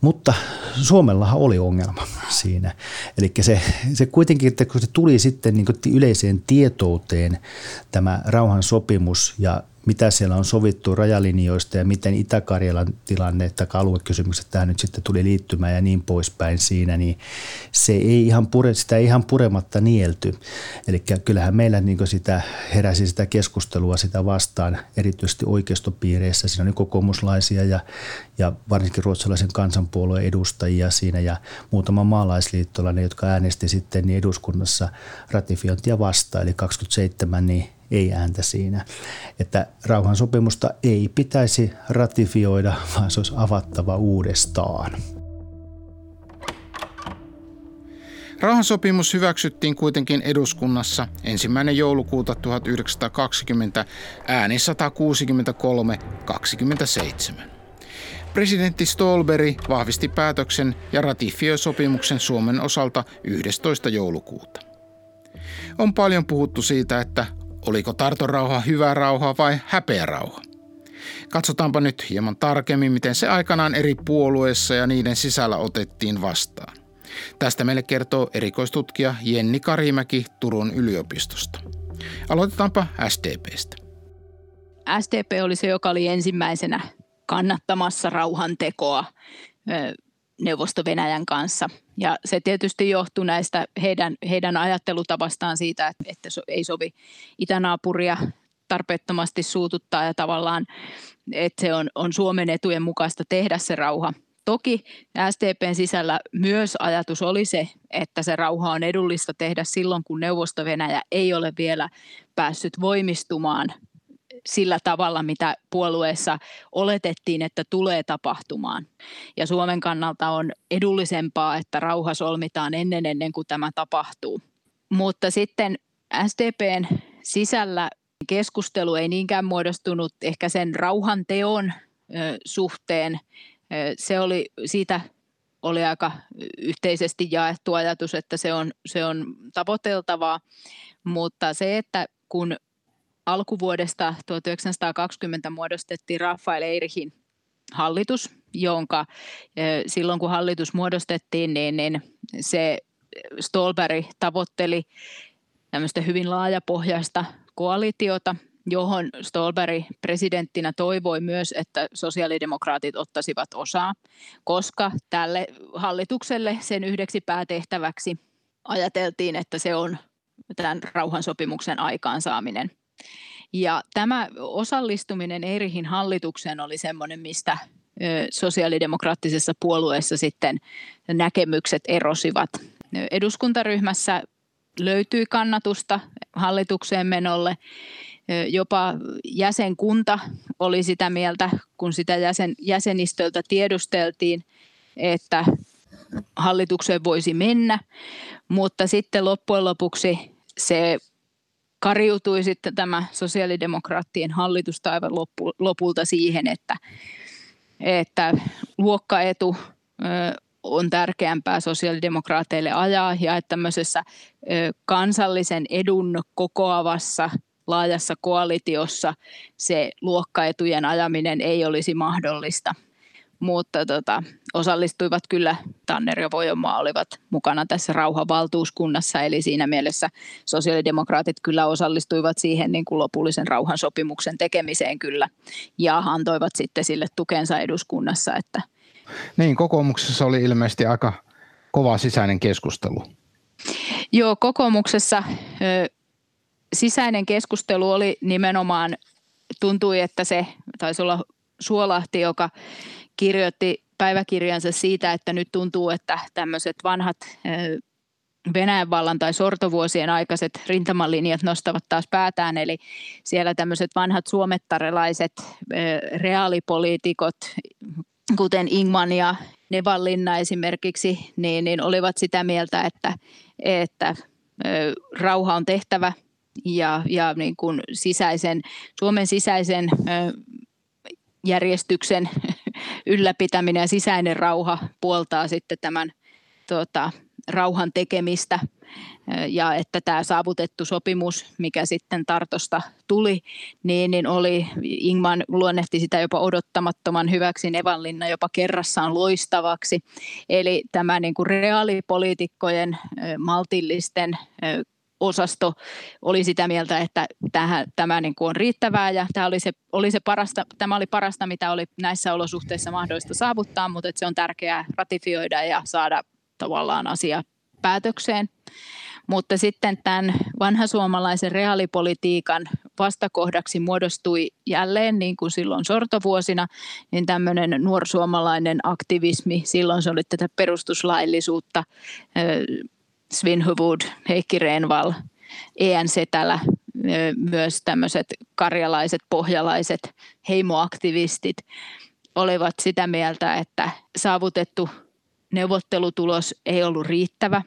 Mutta Suomellahan oli ongelma siinä. Eli se, se kuitenkin, että kun se tuli sitten niin yleiseen tietouteen tämä rauhansopimus ja mitä siellä on sovittu rajalinjoista ja miten Itä-Karjalan tilanne tai aluekysymykset tähän nyt sitten tuli liittymään ja niin poispäin siinä, niin se ei ihan pure, sitä ei ihan purematta nielty. Eli kyllähän meillä niin sitä heräsi sitä keskustelua sitä vastaan, erityisesti oikeistopiireissä. Siinä oli kokoomuslaisia ja, ja varsinkin ruotsalaisen kansanpuolueen edustajia siinä ja muutama maalaisliittolainen, jotka äänesti sitten niin eduskunnassa ratifiointia vastaan, eli 27 niin ei ääntä siinä. Että rauhansopimusta ei pitäisi ratifioida, vaan se olisi avattava uudestaan. Rauhansopimus hyväksyttiin kuitenkin eduskunnassa ensimmäinen joulukuuta 1920 ääni 163-27. Presidentti Stolberg vahvisti päätöksen ja ratifioi sopimuksen Suomen osalta 11. joulukuuta. On paljon puhuttu siitä, että oliko Tartorauha hyvä rauha vai häpeä rauha. Katsotaanpa nyt hieman tarkemmin, miten se aikanaan eri puolueissa ja niiden sisällä otettiin vastaan. Tästä meille kertoo erikoistutkija Jenni Karimäki Turun yliopistosta. Aloitetaanpa SDPstä. SDP oli se, joka oli ensimmäisenä kannattamassa rauhantekoa Neuvosto-Venäjän kanssa. Ja se tietysti johtuu näistä heidän, heidän ajattelutavastaan siitä, että ei sovi itänaapuria tarpeettomasti suututtaa ja tavallaan, että se on, on Suomen etujen mukaista tehdä se rauha. Toki SDPn sisällä myös ajatus oli se, että se rauha on edullista tehdä silloin, kun Neuvosto-Venäjä ei ole vielä päässyt voimistumaan sillä tavalla, mitä puolueessa oletettiin, että tulee tapahtumaan. Ja Suomen kannalta on edullisempaa, että rauha solmitaan ennen ennen kuin tämä tapahtuu. Mutta sitten SDPn sisällä keskustelu ei niinkään muodostunut ehkä sen rauhanteon suhteen. Se oli, siitä oli aika yhteisesti jaettu ajatus, että se on, se on tavoiteltavaa, mutta se, että kun alkuvuodesta 1920 muodostettiin Rafael Eirihin hallitus, jonka silloin kun hallitus muodostettiin, niin, niin se Stolberg tavoitteli tämmöistä hyvin laajapohjaista koalitiota, johon Stolberg presidenttinä toivoi myös, että sosiaalidemokraatit ottaisivat osaa, koska tälle hallitukselle sen yhdeksi päätehtäväksi ajateltiin, että se on tämän rauhansopimuksen aikaansaaminen. Ja tämä osallistuminen Eirihin hallitukseen oli semmoinen, mistä sosiaalidemokraattisessa puolueessa sitten näkemykset erosivat. Eduskuntaryhmässä löytyi kannatusta hallitukseen menolle. Jopa jäsenkunta oli sitä mieltä, kun sitä jäsen, jäsenistöltä tiedusteltiin, että hallitukseen voisi mennä, mutta sitten loppujen lopuksi se kariutui sitten tämä sosiaalidemokraattien hallitus aivan lopulta siihen, että, että luokkaetu on tärkeämpää sosiaalidemokraateille ajaa ja että tämmöisessä kansallisen edun kokoavassa laajassa koalitiossa se luokkaetujen ajaminen ei olisi mahdollista – mutta tota, osallistuivat kyllä, Tanner ja Vojomaa olivat mukana tässä rauhavaltuuskunnassa, eli siinä mielessä sosiaalidemokraatit kyllä osallistuivat siihen niin kuin lopullisen rauhansopimuksen tekemiseen kyllä, ja antoivat sitten sille tukensa eduskunnassa. Että... Niin, kokoomuksessa oli ilmeisesti aika kova sisäinen keskustelu. Joo, kokoomuksessa ö, sisäinen keskustelu oli nimenomaan, tuntui, että se taisi olla Suolahti, joka kirjoitti päiväkirjansa siitä, että nyt tuntuu, että tämmöiset vanhat Venäjän vallan tai sortovuosien aikaiset rintamalinjat nostavat taas päätään, eli siellä tämmöiset vanhat suomettarelaiset reaalipoliitikot, kuten Ingman ja Nevallinna esimerkiksi, niin, niin olivat sitä mieltä, että, että rauha on tehtävä ja, ja niin kuin sisäisen, Suomen sisäisen järjestyksen ylläpitäminen ja sisäinen rauha puoltaa sitten tämän tuota, rauhan tekemistä ja että tämä saavutettu sopimus, mikä sitten Tartosta tuli, niin, niin oli, Ingman luonnehti sitä jopa odottamattoman hyväksi, Nevanlinna jopa kerrassaan loistavaksi. Eli tämä niin kuin reaalipoliitikkojen maltillisten osasto oli sitä mieltä, että tähän, tämä niin kuin on riittävää ja tämä oli, se, oli se parasta, tämä oli parasta, mitä oli näissä olosuhteissa mahdollista saavuttaa, mutta että se on tärkeää ratifioida ja saada tavallaan asia päätökseen. Mutta sitten tämän vanha suomalaisen reaalipolitiikan vastakohdaksi muodostui jälleen, niin kuin silloin sortovuosina, niin tämmöinen nuorsuomalainen aktivismi. Silloin se oli tätä perustuslaillisuutta, Svinhuvud, Heikki Reenval, EN Setälä myös tämmöiset karjalaiset, pohjalaiset heimoaktivistit olivat sitä mieltä, että saavutettu neuvottelutulos ei ollut riittävä.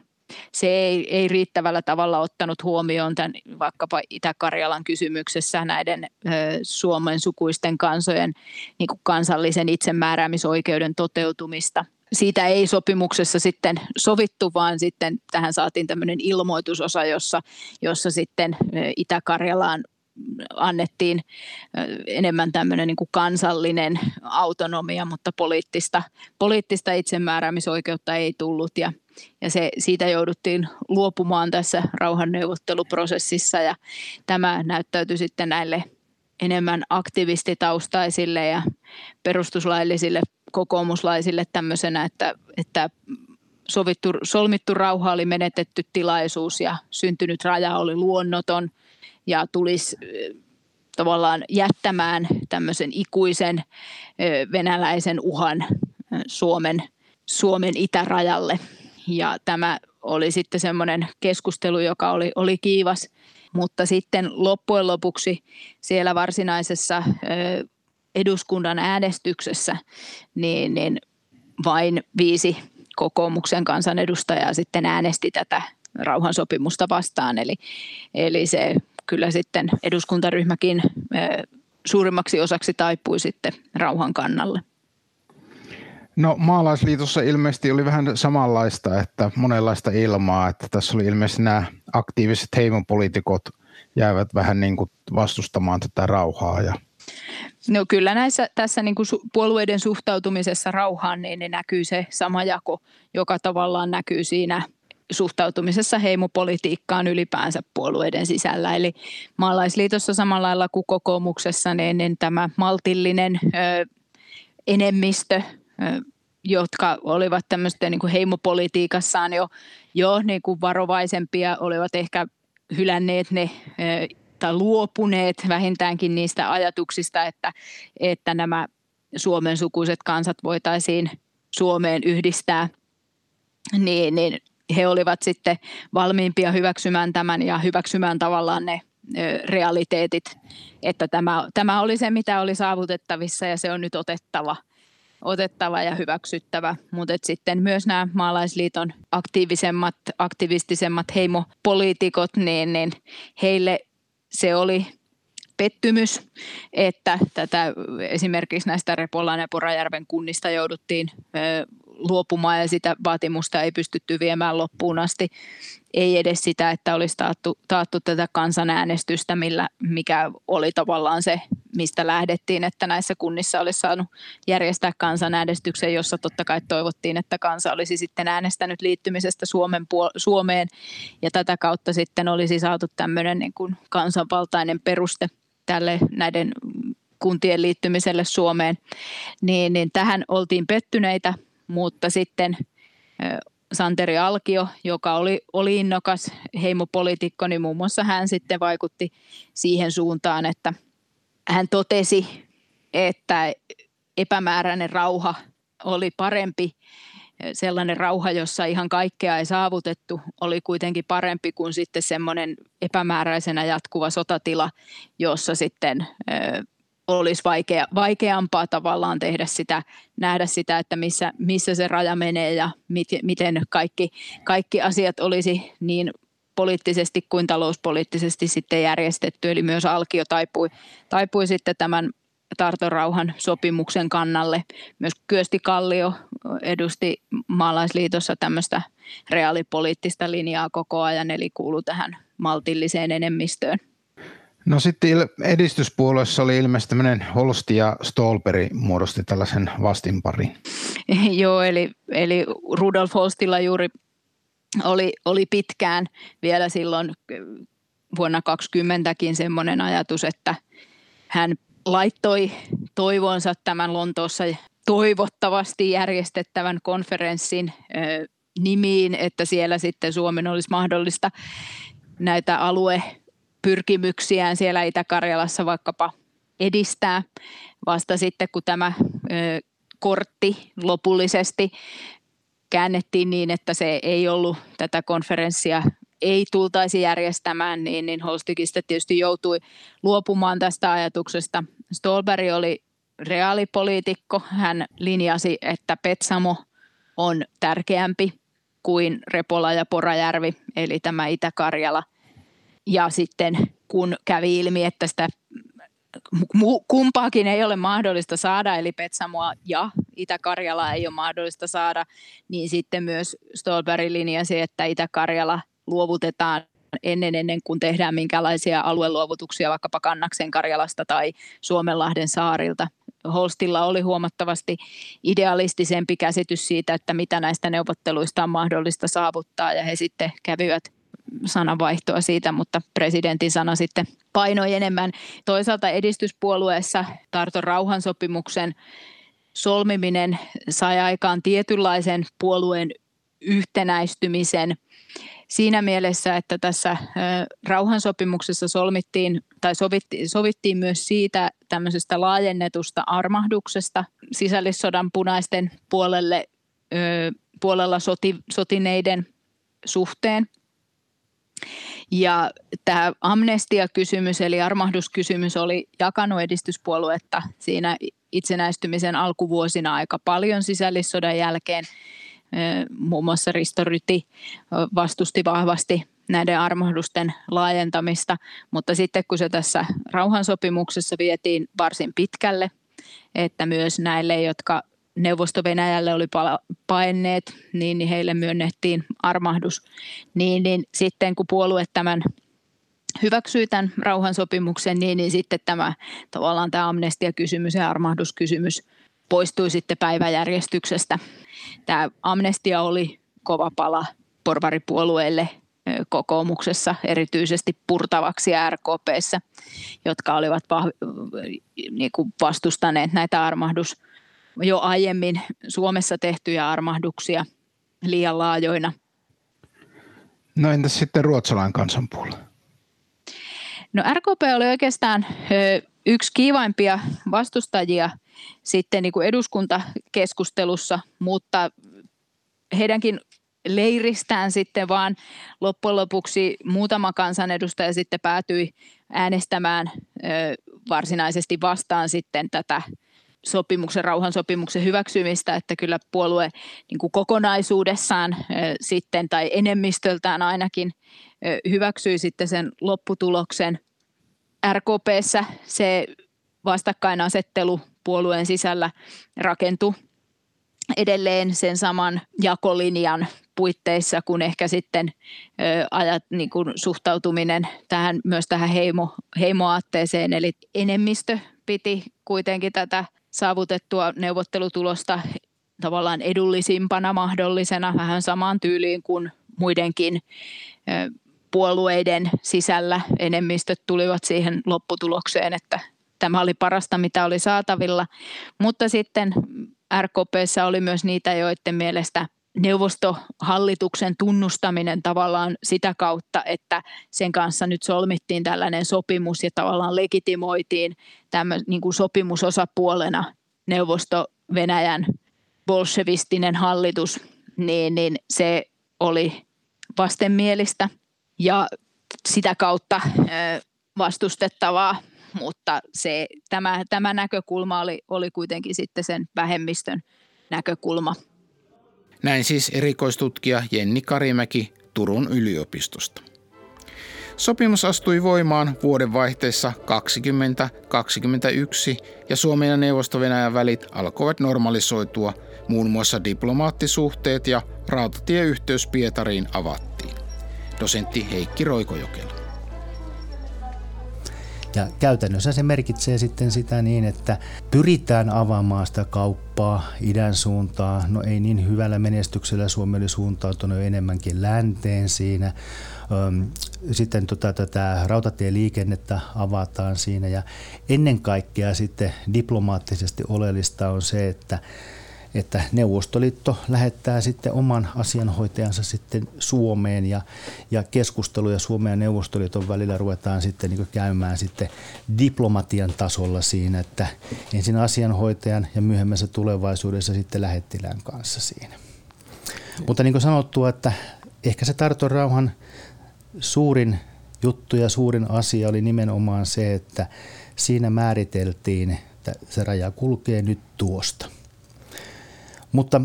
Se ei, ei riittävällä tavalla ottanut huomioon tämän vaikkapa Itä-Karjalan kysymyksessä näiden ö, Suomen sukuisten kansojen niin kuin kansallisen itsemääräämisoikeuden toteutumista. Siitä ei sopimuksessa sitten sovittu, vaan sitten tähän saatiin tämmöinen ilmoitusosa, jossa, jossa sitten Itä-Karjalaan annettiin enemmän tämmöinen niin kuin kansallinen autonomia, mutta poliittista, poliittista itsemääräämisoikeutta ei tullut. Ja, ja se, siitä jouduttiin luopumaan tässä rauhanneuvotteluprosessissa ja tämä näyttäytyi sitten näille enemmän aktivistitaustaisille ja perustuslaillisille kokoomuslaisille tämmöisenä, että, että sovittu, solmittu rauha oli menetetty tilaisuus ja syntynyt raja oli luonnoton – ja tulisi tavallaan jättämään tämmöisen ikuisen venäläisen uhan Suomen, Suomen itärajalle. Ja tämä oli sitten semmoinen keskustelu, joka oli, oli kiivas, mutta sitten loppujen lopuksi siellä varsinaisessa eduskunnan äänestyksessä niin, niin vain viisi kokoomuksen kansanedustajaa sitten äänesti tätä rauhansopimusta vastaan. Eli, eli se kyllä sitten eduskuntaryhmäkin suurimmaksi osaksi taipui sitten rauhan kannalle. No maalaisliitossa ilmeisesti oli vähän samanlaista, että monenlaista ilmaa, että tässä oli ilmeisesti nämä aktiiviset heimopoliitikot jäävät vähän niin kuin vastustamaan tätä rauhaa ja No kyllä näissä, tässä niin kuin puolueiden suhtautumisessa rauhaan niin, niin näkyy se sama jako, joka tavallaan näkyy siinä suhtautumisessa heimopolitiikkaan ylipäänsä puolueiden sisällä. Eli maalaisliitossa samalla lailla kuin kokoomuksessa, niin, niin tämä maltillinen ö, enemmistö, ö, jotka olivat tämmöisten niin heimopolitiikassaan jo, jo niin kuin varovaisempia, olivat ehkä hylänneet ne tai luopuneet vähintäänkin niistä ajatuksista, että, että nämä Suomen sukuiset kansat voitaisiin Suomeen yhdistää, niin, niin he olivat sitten valmiimpia hyväksymään tämän ja hyväksymään tavallaan ne realiteetit, että tämä, tämä oli se, mitä oli saavutettavissa ja se on nyt otettava, otettava ja hyväksyttävä. Mutta sitten myös nämä maalaisliiton aktiivisemmat, aktivistisemmat heimopoliitikot, niin, niin heille se oli pettymys, että tätä esimerkiksi näistä Repolan ja Porajärven kunnista jouduttiin luopumaan ja sitä vaatimusta ei pystytty viemään loppuun asti. Ei edes sitä, että olisi taattu, taattu tätä kansanäänestystä, millä, mikä oli tavallaan se, mistä lähdettiin, että näissä kunnissa olisi saanut järjestää kansanäänestyksen, jossa totta kai toivottiin, että kansa olisi sitten äänestänyt liittymisestä Suomen puol- Suomeen. Ja tätä kautta sitten olisi saatu tämmöinen niin kuin kansanvaltainen peruste tälle näiden kuntien liittymiselle Suomeen, niin, niin tähän oltiin pettyneitä mutta sitten Santeri Alkio, joka oli, oli innokas heimopoliitikko, niin muun muassa hän sitten vaikutti siihen suuntaan, että hän totesi, että epämääräinen rauha oli parempi. Sellainen rauha, jossa ihan kaikkea ei saavutettu, oli kuitenkin parempi kuin sitten semmoinen epämääräisenä jatkuva sotatila, jossa sitten olisi vaikea, vaikeampaa tavallaan tehdä sitä, nähdä sitä, että missä, missä se raja menee ja mit, miten kaikki, kaikki asiat olisi niin poliittisesti kuin talouspoliittisesti sitten järjestetty. Eli myös Alkio taipui, taipui sitten tämän Tarton rauhan sopimuksen kannalle. Myös Kyösti Kallio edusti maalaisliitossa tämmöistä reaalipoliittista linjaa koko ajan, eli kuului tähän maltilliseen enemmistöön. No sitten edistyspuolueessa oli ilmeisesti tämmöinen Holsti ja Stolperi muodosti tällaisen vastinparin. Joo, eli, eli Rudolf Holstilla juuri oli, oli pitkään vielä silloin vuonna 2020kin semmoinen ajatus, että hän laittoi toivonsa tämän Lontoossa toivottavasti järjestettävän konferenssin nimiin, että siellä sitten Suomen olisi mahdollista näitä alue pyrkimyksiään siellä Itä-Karjalassa vaikkapa edistää. Vasta sitten, kun tämä kortti lopullisesti käännettiin niin, että se ei ollut tätä konferenssia ei tultaisi järjestämään, niin, niin Holstikista tietysti joutui luopumaan tästä ajatuksesta. Stolberg oli reaalipoliitikko. Hän linjasi, että Petsamo on tärkeämpi kuin Repola ja Porajärvi, eli tämä Itä-Karjala. Ja sitten kun kävi ilmi, että sitä kumpaakin ei ole mahdollista saada, eli Petsamoa ja Itä-Karjala ei ole mahdollista saada, niin sitten myös Stolberg linjasi, että Itä-Karjala luovutetaan ennen, ennen kuin tehdään minkälaisia alueluovutuksia vaikkapa Kannaksen Karjalasta tai Suomenlahden saarilta. Holstilla oli huomattavasti idealistisempi käsitys siitä, että mitä näistä neuvotteluista on mahdollista saavuttaa ja he sitten kävivät sananvaihtoa siitä, mutta presidentin sana sitten painoi enemmän. Toisaalta edistyspuolueessa Tarton rauhansopimuksen solmiminen sai aikaan tietynlaisen puolueen yhtenäistymisen siinä mielessä, että tässä rauhansopimuksessa solmittiin tai sovittiin, sovittiin myös siitä tämmöisestä laajennetusta armahduksesta sisällissodan punaisten puolelle, puolella soti, sotineiden suhteen. Ja tämä amnestiakysymys eli armahduskysymys oli jakanut edistyspuoluetta siinä itsenäistymisen alkuvuosina aika paljon sisällissodan jälkeen. Muun muassa Risto Ryti vastusti vahvasti näiden armahdusten laajentamista, mutta sitten kun se tässä rauhansopimuksessa vietiin varsin pitkälle, että myös näille, jotka Neuvosto-Venäjälle oli paenneet, niin, niin heille myönnettiin armahdus. Niin, niin sitten kun puolue tämän hyväksyi tämän rauhansopimuksen, niin, niin sitten tämä tavallaan tämä amnestiakysymys ja armahduskysymys poistui sitten päiväjärjestyksestä. Tämä amnestia oli kova pala porvaripuolueille kokoomuksessa, erityisesti purtavaksi RKPssä, jotka olivat niin kuin vastustaneet näitä armahdus jo aiemmin Suomessa tehtyjä armahduksia liian laajoina. No entäs sitten ruotsalainen kansanpuolue? No RKP oli oikeastaan yksi kiivaimpia vastustajia sitten niin kuin eduskuntakeskustelussa, mutta heidänkin leiristään sitten vaan loppujen lopuksi muutama kansanedustaja sitten päätyi äänestämään varsinaisesti vastaan sitten tätä sopimuksen, rauhansopimuksen hyväksymistä, että kyllä puolue niin kuin kokonaisuudessaan sitten tai enemmistöltään ainakin hyväksyi sitten sen lopputuloksen. RKPssä se vastakkainasettelu puolueen sisällä rakentui edelleen sen saman jakolinjan puitteissa, kun ehkä sitten ö, ajat, niin kuin suhtautuminen tähän, myös tähän heimo, heimoaatteeseen, eli enemmistö piti kuitenkin tätä saavutettua neuvottelutulosta tavallaan edullisimpana mahdollisena, vähän samaan tyyliin kuin muidenkin puolueiden sisällä enemmistöt tulivat siihen lopputulokseen, että tämä oli parasta, mitä oli saatavilla. Mutta sitten RKPssä oli myös niitä, joiden mielestä neuvostohallituksen tunnustaminen tavallaan sitä kautta, että sen kanssa nyt solmittiin tällainen sopimus ja tavallaan legitimoitiin tämä niin kuin sopimusosapuolena neuvosto Venäjän bolshevistinen hallitus, niin, niin se oli vastenmielistä ja sitä kautta vastustettavaa, mutta se, tämä, tämä näkökulma oli, oli kuitenkin sitten sen vähemmistön näkökulma. Näin siis erikoistutkija Jenni Karimäki Turun yliopistosta. Sopimus astui voimaan vuodenvaihteessa 2021 ja Suomen ja Neuvosto-Venäjän välit alkoivat normalisoitua, muun muassa diplomaattisuhteet ja rautatieyhteys Pietariin avattiin. Dosentti Heikki Roikojokela. Ja käytännössä se merkitsee sitten sitä niin, että pyritään avaamaan sitä kauppaa idän suuntaan. No ei niin hyvällä menestyksellä Suomi oli suuntautunut enemmänkin länteen siinä. Sitten tota, tätä rautatieliikennettä avataan siinä ja ennen kaikkea sitten diplomaattisesti oleellista on se, että että Neuvostoliitto lähettää sitten oman asianhoitajansa sitten Suomeen ja, ja keskusteluja Suomen ja Neuvostoliiton välillä ruvetaan sitten niin käymään sitten diplomatian tasolla siinä, että ensin asianhoitajan ja myöhemmässä tulevaisuudessa sitten lähettilään kanssa siinä. Mutta niin kuin sanottua, että ehkä se Tarton rauhan suurin juttu ja suurin asia oli nimenomaan se, että siinä määriteltiin, että se raja kulkee nyt tuosta. Mutta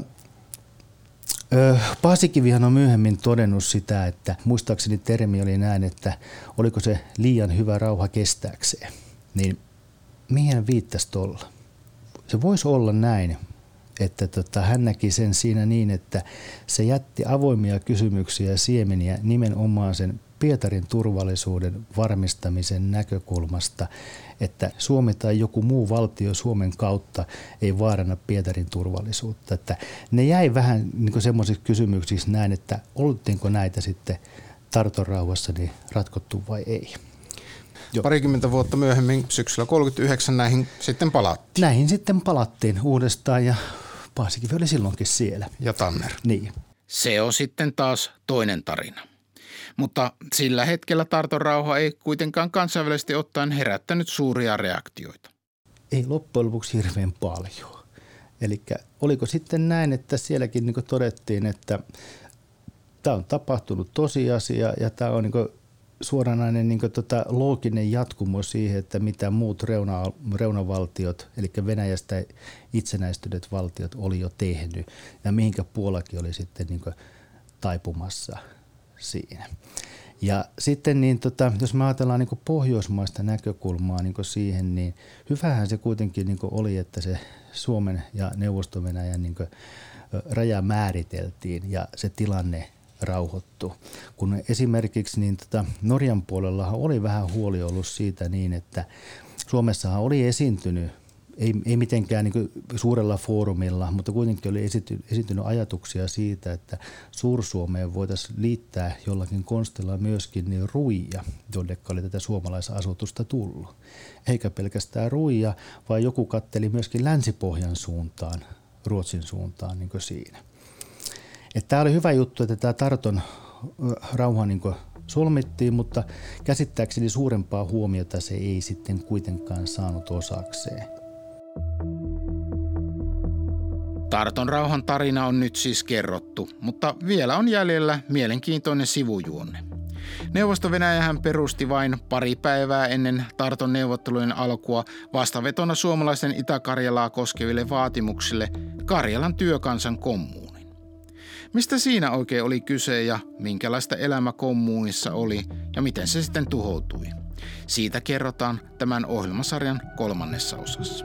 Paasikivihan on myöhemmin todennut sitä, että muistaakseni termi oli näin, että oliko se liian hyvä rauha kestääkseen. Niin mihin viittasi tuolla? Se voisi olla näin, että tota, hän näki sen siinä niin, että se jätti avoimia kysymyksiä ja siemeniä nimenomaan sen Pietarin turvallisuuden varmistamisen näkökulmasta, että Suomi tai joku muu valtio Suomen kautta ei vaaranna Pietarin turvallisuutta. Että ne jäi vähän niin semmoisiksi kysymyksiksi näin, että oltiinko näitä sitten Tarton rauhassa niin ratkottu vai ei. Joo. Parikymmentä vuotta myöhemmin, syksyllä 39, näihin sitten palattiin. Näihin sitten palattiin uudestaan ja Paasikivi oli silloinkin siellä. Ja Tanner. Niin. Se on sitten taas toinen tarina. Mutta sillä hetkellä Tarton rauha ei kuitenkaan kansainvälisesti ottaen herättänyt suuria reaktioita. Ei loppujen lopuksi hirveän paljon. Eli oliko sitten näin, että sielläkin niin todettiin, että tämä on tapahtunut tosiasia ja tämä on niin suoranainen niin tota, looginen jatkumo siihen, että mitä muut reuna, reunavaltiot, eli Venäjästä itsenäistyneet valtiot oli jo tehnyt ja mihinkä Puolakin oli sitten niin taipumassa siinä. Ja sitten niin tota, jos me ajatellaan niin pohjoismaista näkökulmaa niin siihen, niin hyvähän se kuitenkin niin oli, että se Suomen ja neuvosto niin raja määriteltiin ja se tilanne rauhoittu. Kun esimerkiksi niin tota, Norjan puolella oli vähän huoli ollut siitä niin, että Suomessahan oli esiintynyt ei, ei mitenkään niin suurella foorumilla, mutta kuitenkin oli esity, esiintynyt ajatuksia siitä, että Suur-Suomeen voitaisiin liittää jollakin konstilla myöskin niin ruija, jonne oli tätä suomalaisasutusta tullut. Eikä pelkästään ruija, vaan joku katteli myöskin länsipohjan suuntaan, Ruotsin suuntaan niin siinä. Tämä oli hyvä juttu, että tämä Tarton rauha niin solmittiin, mutta käsittääkseni suurempaa huomiota se ei sitten kuitenkaan saanut osakseen. Tarton rauhan tarina on nyt siis kerrottu, mutta vielä on jäljellä mielenkiintoinen sivujuonne. neuvosto perusti vain pari päivää ennen Tarton neuvottelujen alkua vastavetona suomalaisten Itä-Karjalaa koskeville vaatimuksille Karjalan työkansan kommuunin. Mistä siinä oikein oli kyse ja minkälaista elämä kommuunissa oli ja miten se sitten tuhoutui? Siitä kerrotaan tämän ohjelmasarjan kolmannessa osassa.